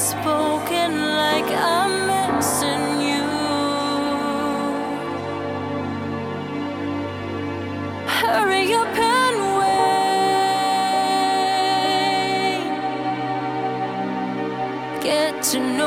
spoken like I'm missing you. Hurry up and wait. Get to know.